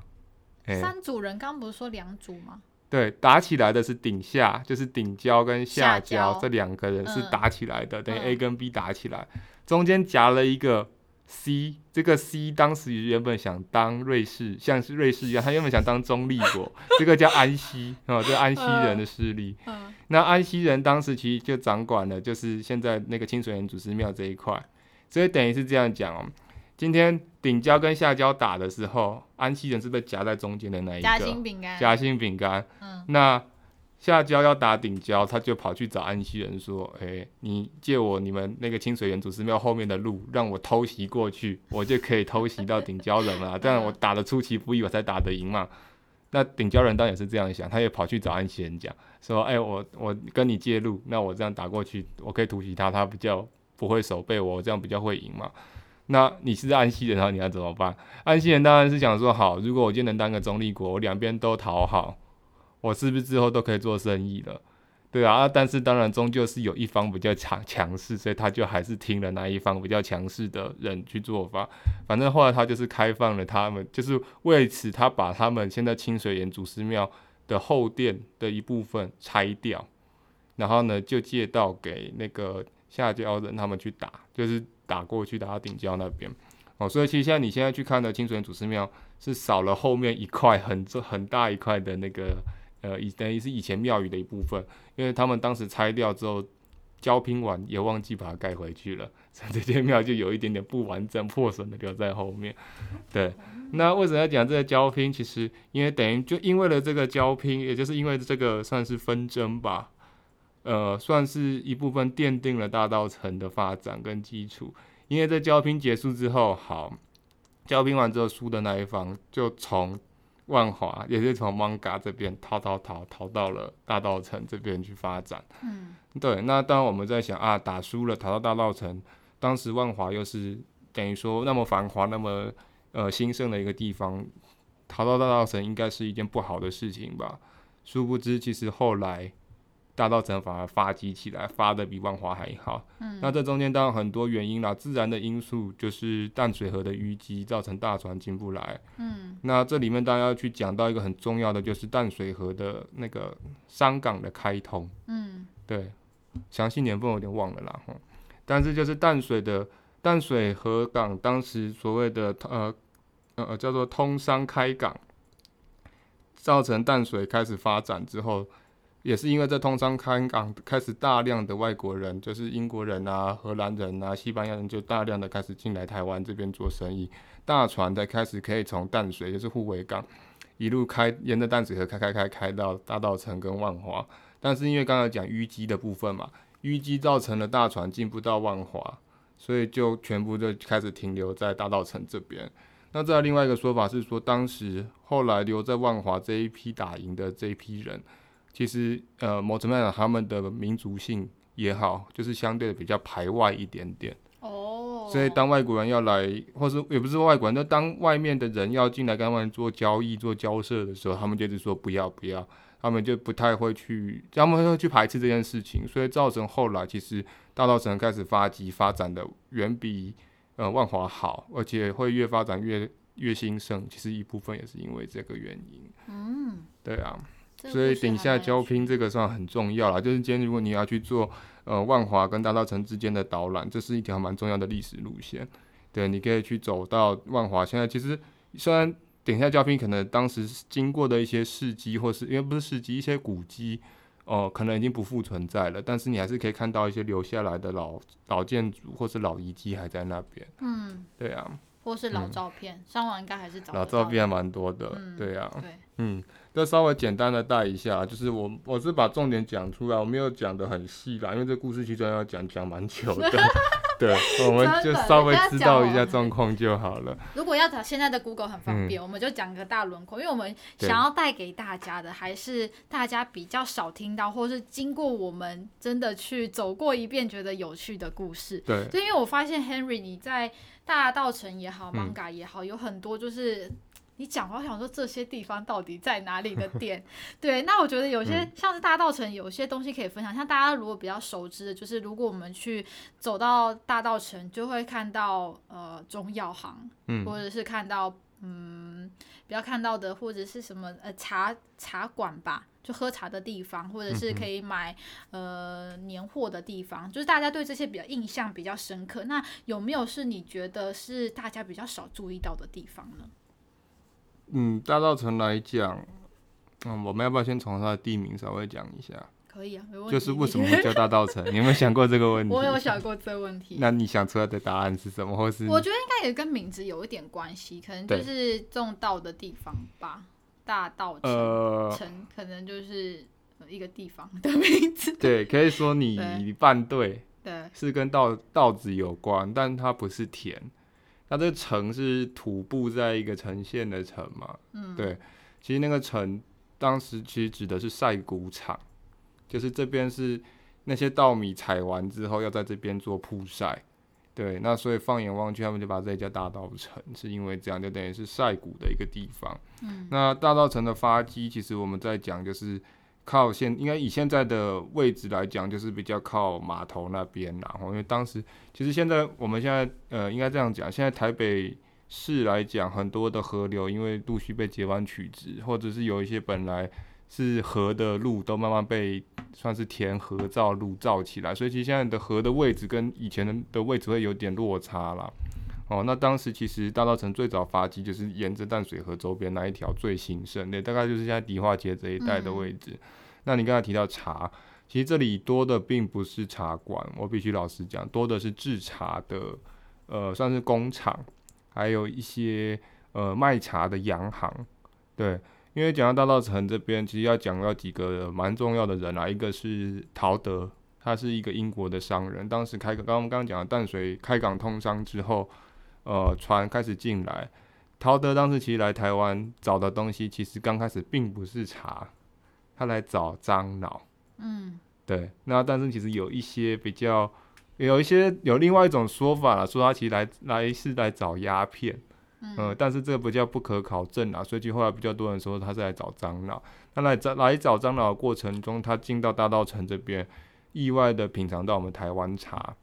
欸、三组人，刚刚不是说两组吗？对，打起来的是顶下，就是顶交跟下交，这两个人是打起来的，嗯、等于 A 跟 B 打起来，嗯、中间夹了一个。C 这个 C 当时原本想当瑞士，像是瑞士一样，他原本想当中立国，这个叫安息啊，这个安息人的势力。那安息人当时其实就掌管了，就是现在那个清水岩祖师庙这一块，所以等于是这样讲哦。今天顶交跟下交打的时候，安西人是被夹在中间的那一个夹心饼干，夹心饼干。嗯，那。下交要打顶交，他就跑去找安溪人说：“诶、欸，你借我你们那个清水岩祖师庙后面的路，让我偷袭过去，我就可以偷袭到顶交人了。但我打得出其不意，我才打得赢嘛。那顶交人当然也是这样想，他也跑去找安溪人讲说：‘诶、欸，我我跟你借路，那我这样打过去，我可以突袭他，他比较不会守备我，我这样比较会赢嘛。’那你是安溪人，然后你要怎么办？安溪人当然是想说：好，如果我今天能当个中立国，我两边都讨好。”我是不是之后都可以做生意了？对啊，但是当然终究是有一方比较强强势，所以他就还是听了那一方比较强势的人去做法。反正后来他就是开放了他们，就是为此他把他们现在清水岩祖师庙的后殿的一部分拆掉，然后呢就借道给那个下交人他们去打，就是打过去打到顶交那边。哦，所以其实现在你现在去看的清水岩祖师庙是少了后面一块很这很大一块的那个。呃，以等于是以前庙宇的一部分，因为他们当时拆掉之后，交拼完也忘记把它盖回去了，所以这间庙就有一点点不完整、破损的留在后面。对，那为什么要讲这个交拼？其实因为等于就因为了这个交拼，也就是因为这个算是纷争吧，呃，算是一部分奠定了大道城的发展跟基础。因为在交拼结束之后，好，交拼完之后输的那一方就从。万华也是从艋舺这边逃逃逃逃到了大道城这边去发展。嗯，对。那当我们在想啊，打输了逃到大道城，当时万华又是等于说那么繁华、那么呃兴盛的一个地方，逃到大道城应该是一件不好的事情吧？殊不知，其实后来。大稻埕反而发迹起来，发的比万华还好。嗯，那这中间当然很多原因啦，自然的因素就是淡水河的淤积造成大船进不来。嗯，那这里面当然要去讲到一个很重要的，就是淡水河的那个商港的开通。嗯，对，详细年份有点忘了啦。但是就是淡水的淡水河港当时所谓的呃呃叫做通商开港，造成淡水开始发展之后。也是因为在通商开港开始，大量的外国人，就是英国人啊、荷兰人啊、西班牙人，就大量的开始进来台湾这边做生意，大船才开始可以从淡水，就是护卫港，一路开，沿着淡水河开开开开到大稻城跟万华，但是因为刚才讲淤积的部分嘛，淤积造成了大船进不到万华，所以就全部就开始停留在大稻城这边。那再另外一个说法是说，当时后来留在万华这一批打赢的这一批人，其实呃，某层面讲他们的民族性也好，就是相对的比较排外一点点。哦。所以当外国人要来，或是也不是外国人，那当外面的人要进来跟他们做交易、做交涉的时候，他们就是说不要不要，他们就不太会去，他们会去排斥这件事情，所以造成后来其实大稻城开始发迹发展的远比。呃，万华好，而且会越发展越越兴盛。其实一部分也是因为这个原因。嗯，对啊，所以等一下交拼这个算很重要啦。就是今天如果你要去做呃万华跟大稻城之间的导览，这是一条蛮重要的历史路线。对，你可以去走到万华。现在其实虽然等一下交拼可能当时经过的一些事迹，或是因为不是事迹，一些古迹。哦，可能已经不复存在了，但是你还是可以看到一些留下来的老老建筑或是老遗迹还在那边。嗯，对啊，或是老照片，上网应该还是找老照片还蛮多的。嗯、对啊，对，嗯，就稍微简单的带一下，就是我我是把重点讲出来，我没有讲的很细啦，因为这故事其实要讲讲蛮久的。对，我们就稍微知道一下状况就好了。如果要找现在的 Google 很方便，嗯、我们就讲个大轮廓，因为我们想要带给大家的还是大家比较少听到，或是经过我们真的去走过一遍觉得有趣的故事。对，就因为我发现 Henry 你在大道城也好，Manga 也好，有很多就是。你讲，我想说这些地方到底在哪里的店？对，那我觉得有些、嗯、像是大道城，有些东西可以分享。像大家如果比较熟知的，就是如果我们去走到大道城，就会看到呃中药行，嗯、或者是看到嗯比较看到的，或者是什么呃茶茶馆吧，就喝茶的地方，或者是可以买呃年货的地方，就是大家对这些比较印象比较深刻。那有没有是你觉得是大家比较少注意到的地方呢？嗯，大稻城来讲，嗯，我们要不要先从它的地名稍微讲一下？可以啊，没问题。就是为什么会叫大稻城？你有没有想过这个问题？我有想过这个问题。那你想出来的答案是什么？或是我觉得应该也跟名字有一点关系，可能就是种稻的地方吧。大稻城，呃，埕可能就是一个地方的名字。对，可以说你半 对，对，是跟稻稻子有关，但它不是田。那这个城是土部在一个呈现的城嘛？嗯，对，其实那个城当时其实指的是晒谷场，就是这边是那些稻米采完之后要在这边做曝晒，对，那所以放眼望去，他们就把这里叫大稻城，是因为这样就等于是晒谷的一个地方。嗯，那大稻城的发迹，其实我们在讲就是。靠现，应该以现在的位置来讲，就是比较靠码头那边，然后因为当时其实现在我们现在呃应该这样讲，现在台北市来讲，很多的河流因为陆续被截弯取直，或者是有一些本来是河的路，都慢慢被算是填河造路造起来，所以其实现在的河的位置跟以前的位置会有点落差了。哦，那当时其实大道城最早发迹就是沿着淡水河周边那一条最兴盛的，大概就是现在迪化街这一带的位置。嗯、那你刚才提到茶，其实这里多的并不是茶馆，我必须老实讲，多的是制茶的，呃，算是工厂，还有一些呃卖茶的洋行。对，因为讲到大道城这边，其实要讲到几个蛮重要的人啊，一个是陶德，他是一个英国的商人，当时开刚刚我们刚刚讲的淡水开港通商之后。呃，船开始进来，陶德当时其实来台湾找的东西，其实刚开始并不是茶，他来找樟脑。嗯，对。那但是其实有一些比较，有一些有另外一种说法啦，说他其实来来是来找鸦片。嗯、呃，但是这个比较不可考证啊，所以就后来比较多人说他是来找樟脑。那来找来找樟脑的过程中，他进到大道城这边，意外的品尝到我们台湾茶。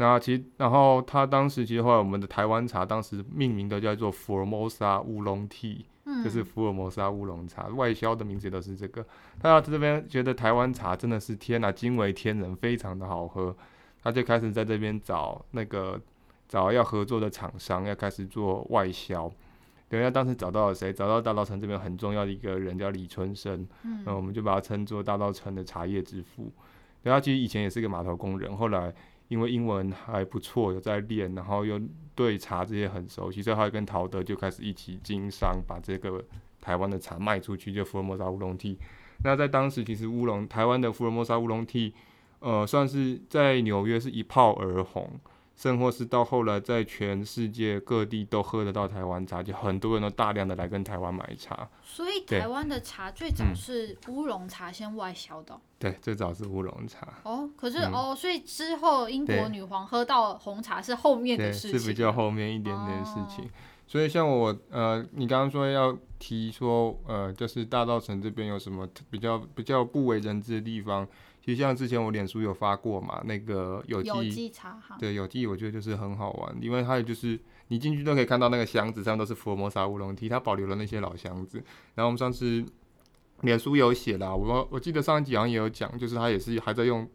那其实，然后他当时其实后来我们的台湾茶当时命名的叫做福尔摩沙乌龙 tea，就是福尔摩沙乌龙茶，外销的名字都是这个。他在这边觉得台湾茶真的是天呐，惊为天人，非常的好喝，他就开始在这边找那个找要合作的厂商，要开始做外销。等下当时找到了谁？找到大稻埕这边很重要的一个人叫李春生，嗯，我们就把他称作大稻埕的茶叶之父。然后其实以前也是一个码头工人，后来。因为英文还不错，有在练，然后又对茶这些很熟悉，所以他跟陶德就开始一起经商，把这个台湾的茶卖出去，就福尔摩沙乌龙 Tea。那在当时，其实乌龙台湾的福尔摩沙乌龙 Tea，呃，算是在纽约是一炮而红。甚或是到后来，在全世界各地都喝得到台湾茶，就很多人都大量的来跟台湾买茶。所以台湾的茶最早是乌龙茶先外销的。对，最早是乌龙茶。哦，可是、嗯、哦，所以之后英国女皇喝到红茶是后面的事情，是比较后面一点点事情。哦、所以像我呃，你刚刚说要提说呃，就是大稻城这边有什么比较比较不为人知的地方？其实像之前我脸书有发过嘛，那个有机，有机茶行，对，有机我觉得就是很好玩，因为它有就是你进去都可以看到那个箱子上都是福尔摩沙乌龙 Tea，它保留了那些老箱子。然后我们上次脸书有写啦，我我记得上一集好像也有讲，就是他也是还在用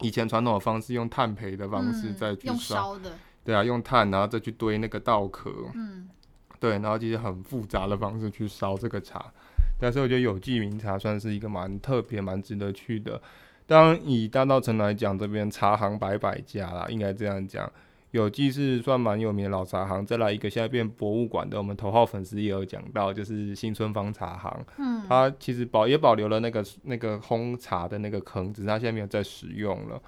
以前传统的方式，用炭焙的方式再去烧，的，对啊，用炭然后再去堆那个稻壳，嗯，对，然后这些很复杂的方式去烧这个茶。但是我觉得有机名茶算是一个蛮特别、蛮值得去的。当然，以大稻城来讲，这边茶行百百家啦，应该这样讲。有机是算蛮有名的老茶行，再来一个现在变博物馆的，我们头号粉丝也有讲到，就是新春芳茶行。嗯，它其实保也保留了那个那个烘茶的那个坑，只是它现在没有在使用了。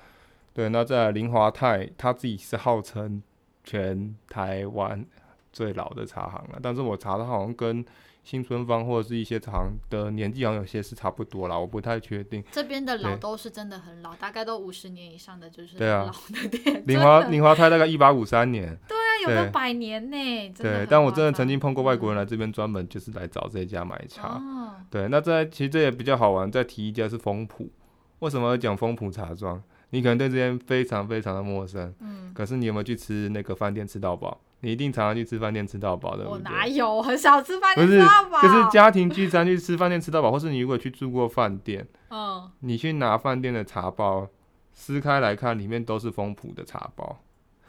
对，那在林华泰，他自己是号称全台湾最老的茶行了，但是我查的好像跟新村坊或者是一些厂的年纪好像有些是差不多啦，我不太确定。这边的老都是真的很老，大概都五十年以上的就是老的店。林华林华泰大概一八五三年。对啊，有个百年呢。对，但我真的曾经碰过外国人来这边专门就是来找这家买茶。哦。对，那在其实这也比较好玩，再提一家是丰埔。为什么要讲丰埔茶庄？你可能对这边非常非常的陌生。嗯。可是你有没有去吃那个饭店吃到饱？你一定常常去吃饭店吃到饱的。我哪有，很少吃饭店吃到饱。就是家庭聚餐去吃饭店吃到饱，或是你如果去住过饭店，嗯，你去拿饭店的茶包，撕开来看，里面都是丰埔的茶包。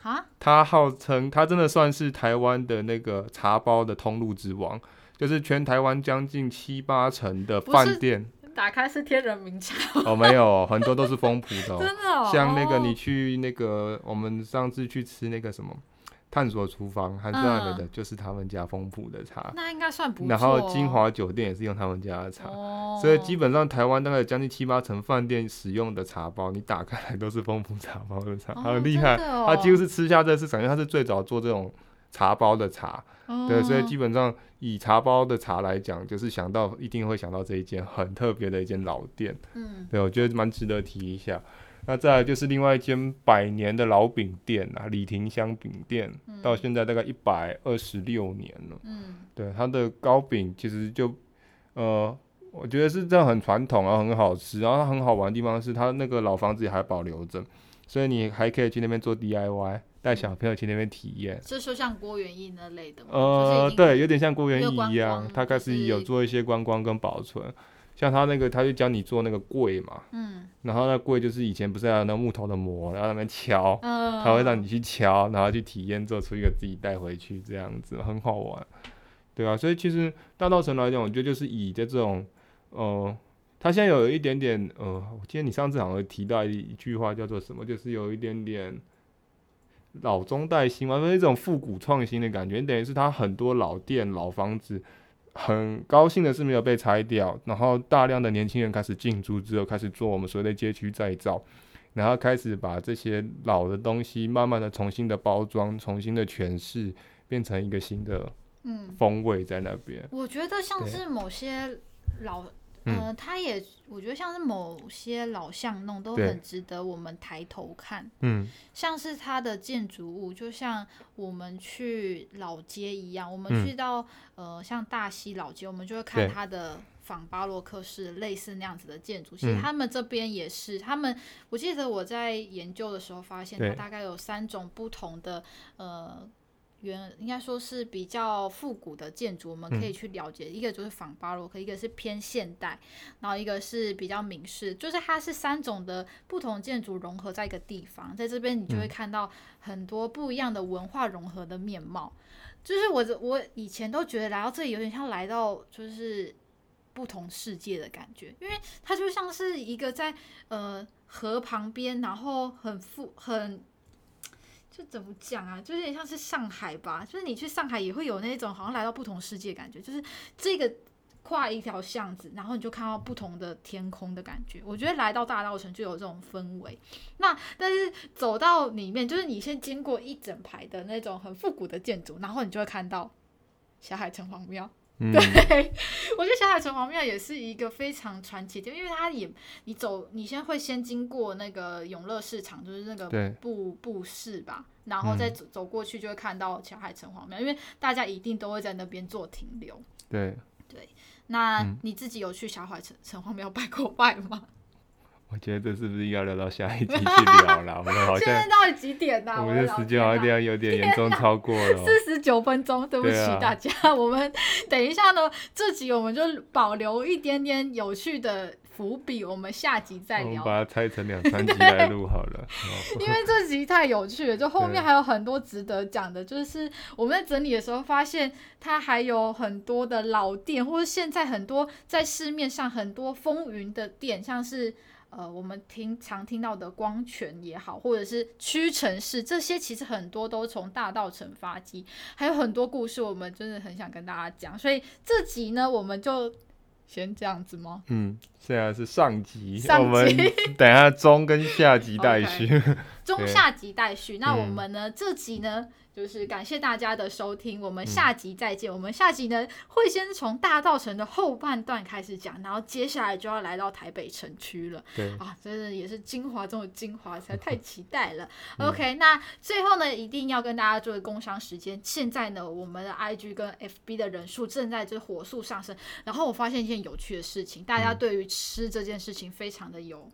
哈？它号称它真的算是台湾的那个茶包的通路之王，就是全台湾将近七八成的饭店打开是天人名茶。哦，没有，很多都是丰埔的。真的哦。像那个你去那个，我们上次去吃那个什么？探索厨房，还是那美的就是他们家丰埔的茶，那应该算不错。然后金华酒店也是用他们家的茶，哦、所以基本上台湾大概有将近七八成饭店使用的茶包，你打开来都是丰埔茶包的茶，哦、很厉害。哦、它几乎是吃下这市场，因为它是最早做这种茶包的茶，哦、对，所以基本上以茶包的茶来讲，就是想到一定会想到这一间很特别的一间老店。嗯，对，我觉得蛮值得提一下。那再来就是另外一间百年的老饼店啊，李廷香饼店，嗯、到现在大概一百二十六年了。嗯，对，它的糕饼其实就，呃，我觉得是这样很传统啊，很好吃。然后它很好玩的地方是，它那个老房子也还保留着，所以你还可以去那边做 DIY，带小朋友去那边体验。是说像郭元益那类的吗？呃，对，有点像郭元益一样，他开始有做一些观光跟保存。像他那个，他就教你做那个柜嘛，嗯，然后那柜就是以前不是要那木头的模，然后那边敲，嗯，他会让你去敲，然后去体验做出一个自己带回去这样子，很好玩，对啊，所以其实大稻城来讲，我觉得就是以这种，呃，他现在有一点点，呃，我记得你上次好像提到一一句话叫做什么，就是有一点点老中带新嘛，就是一种复古创新的感觉，等于是他很多老店老房子。很高兴的是没有被拆掉，然后大量的年轻人开始进驻之后，开始做我们所谓的街区再造，然后开始把这些老的东西慢慢的重新的包装、重新的诠释，变成一个新的嗯风味在那边。我觉得像是某些老。呃，它也，我觉得像是某些老巷弄都很值得我们抬头看。嗯，像是它的建筑物，就像我们去老街一样，我们去到、嗯、呃像大溪老街，我们就会看它的仿巴洛克式类似那样子的建筑。其实他们这边也是，他们我记得我在研究的时候发现，它大概有三种不同的呃。原应该说是比较复古的建筑，我们可以去了解。嗯、一个就是仿巴洛克，一个是偏现代，然后一个是比较明式，就是它是三种的不同建筑融合在一个地方，在这边你就会看到很多不一样的文化融合的面貌。嗯、就是我我以前都觉得来到这里有点像来到就是不同世界的感觉，因为它就像是一个在呃河旁边，然后很富很。就怎么讲啊，就有点像是上海吧，就是你去上海也会有那种好像来到不同世界感觉，就是这个跨一条巷子，然后你就看到不同的天空的感觉。我觉得来到大稻城就有这种氛围。那但是走到里面，就是你先经过一整排的那种很复古的建筑，然后你就会看到小海城隍庙。嗯、对，我觉得小海城隍庙也是一个非常传奇的，因为它也你走，你先会先经过那个永乐市场，就是那个布布市吧，然后再走走过去就会看到小海城隍庙，因为大家一定都会在那边做停留。对。对，那你自己有去小海城城隍庙拜过拜吗？我觉得这是不是要聊到下一集去聊了？我们好像 现在到底几点呢？我们的时间好像有点严重超过了，四十九分钟，对不起大家。啊、我们等一下呢，这集我们就保留一点点有趣的伏笔，我们下集再聊。我们把它拆成两三集 来录好了，因为这集太有趣了，就后面还有很多值得讲的。就是我们在整理的时候发现，它还有很多的老店，或者现在很多在市面上很多风云的店，像是。呃，我们听常听到的光泉也好，或者是屈臣氏，这些其实很多都从大道城发迹，还有很多故事，我们真的很想跟大家讲。所以这集呢，我们就先这样子吗？嗯，现在是上集，上集我们等一下中跟下集待续，okay, 中下集待续。那我们呢，嗯、这集呢？就是感谢大家的收听，我们下集再见。嗯、我们下集呢会先从大稻城的后半段开始讲，然后接下来就要来到台北城区了。对啊，真的也是精华中的精华，实在太 期待了。嗯、OK，那最后呢，一定要跟大家做个工商时间。现在呢，我们的 IG 跟 FB 的人数正在就火速上升。然后我发现一件有趣的事情，大家对于吃这件事情非常的有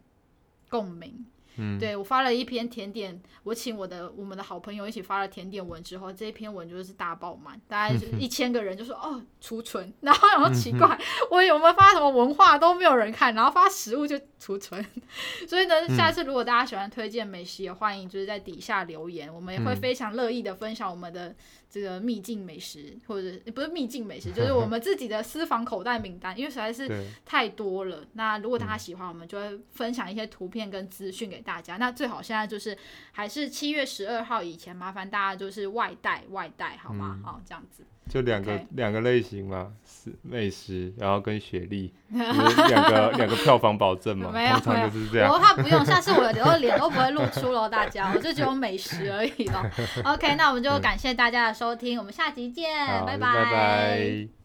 共鸣。嗯，对，我发了一篇甜点，我请我的我们的好朋友一起发了甜点文之后，这一篇文就是大爆满，大概 一千个人就说哦储存，然后然后奇怪，我有没有发什么文化都没有人看，然后发食物就储存，所以呢，下次如果大家喜欢推荐美食，也欢迎就是在底下留言，我们也会非常乐意的分享我们的。这个秘境美食，或者不是秘境美食，就是 我们自己的私房口袋名单，因为实在是太多了。那如果大家喜欢，我们就会分享一些图片跟资讯给大家。那最好现在就是还是七月十二号以前，麻烦大家就是外带外带，好吗？好，这样子。就两个两.个类型嘛，是美食，然后跟雪莉，两个两个票房保证嘛，通常就是这样。我怕不用，下次我的脸都不会露出喽，大家，我就只有美食而已喽。OK，那我们就感谢大家的收听，我们下集见，拜拜。拜拜。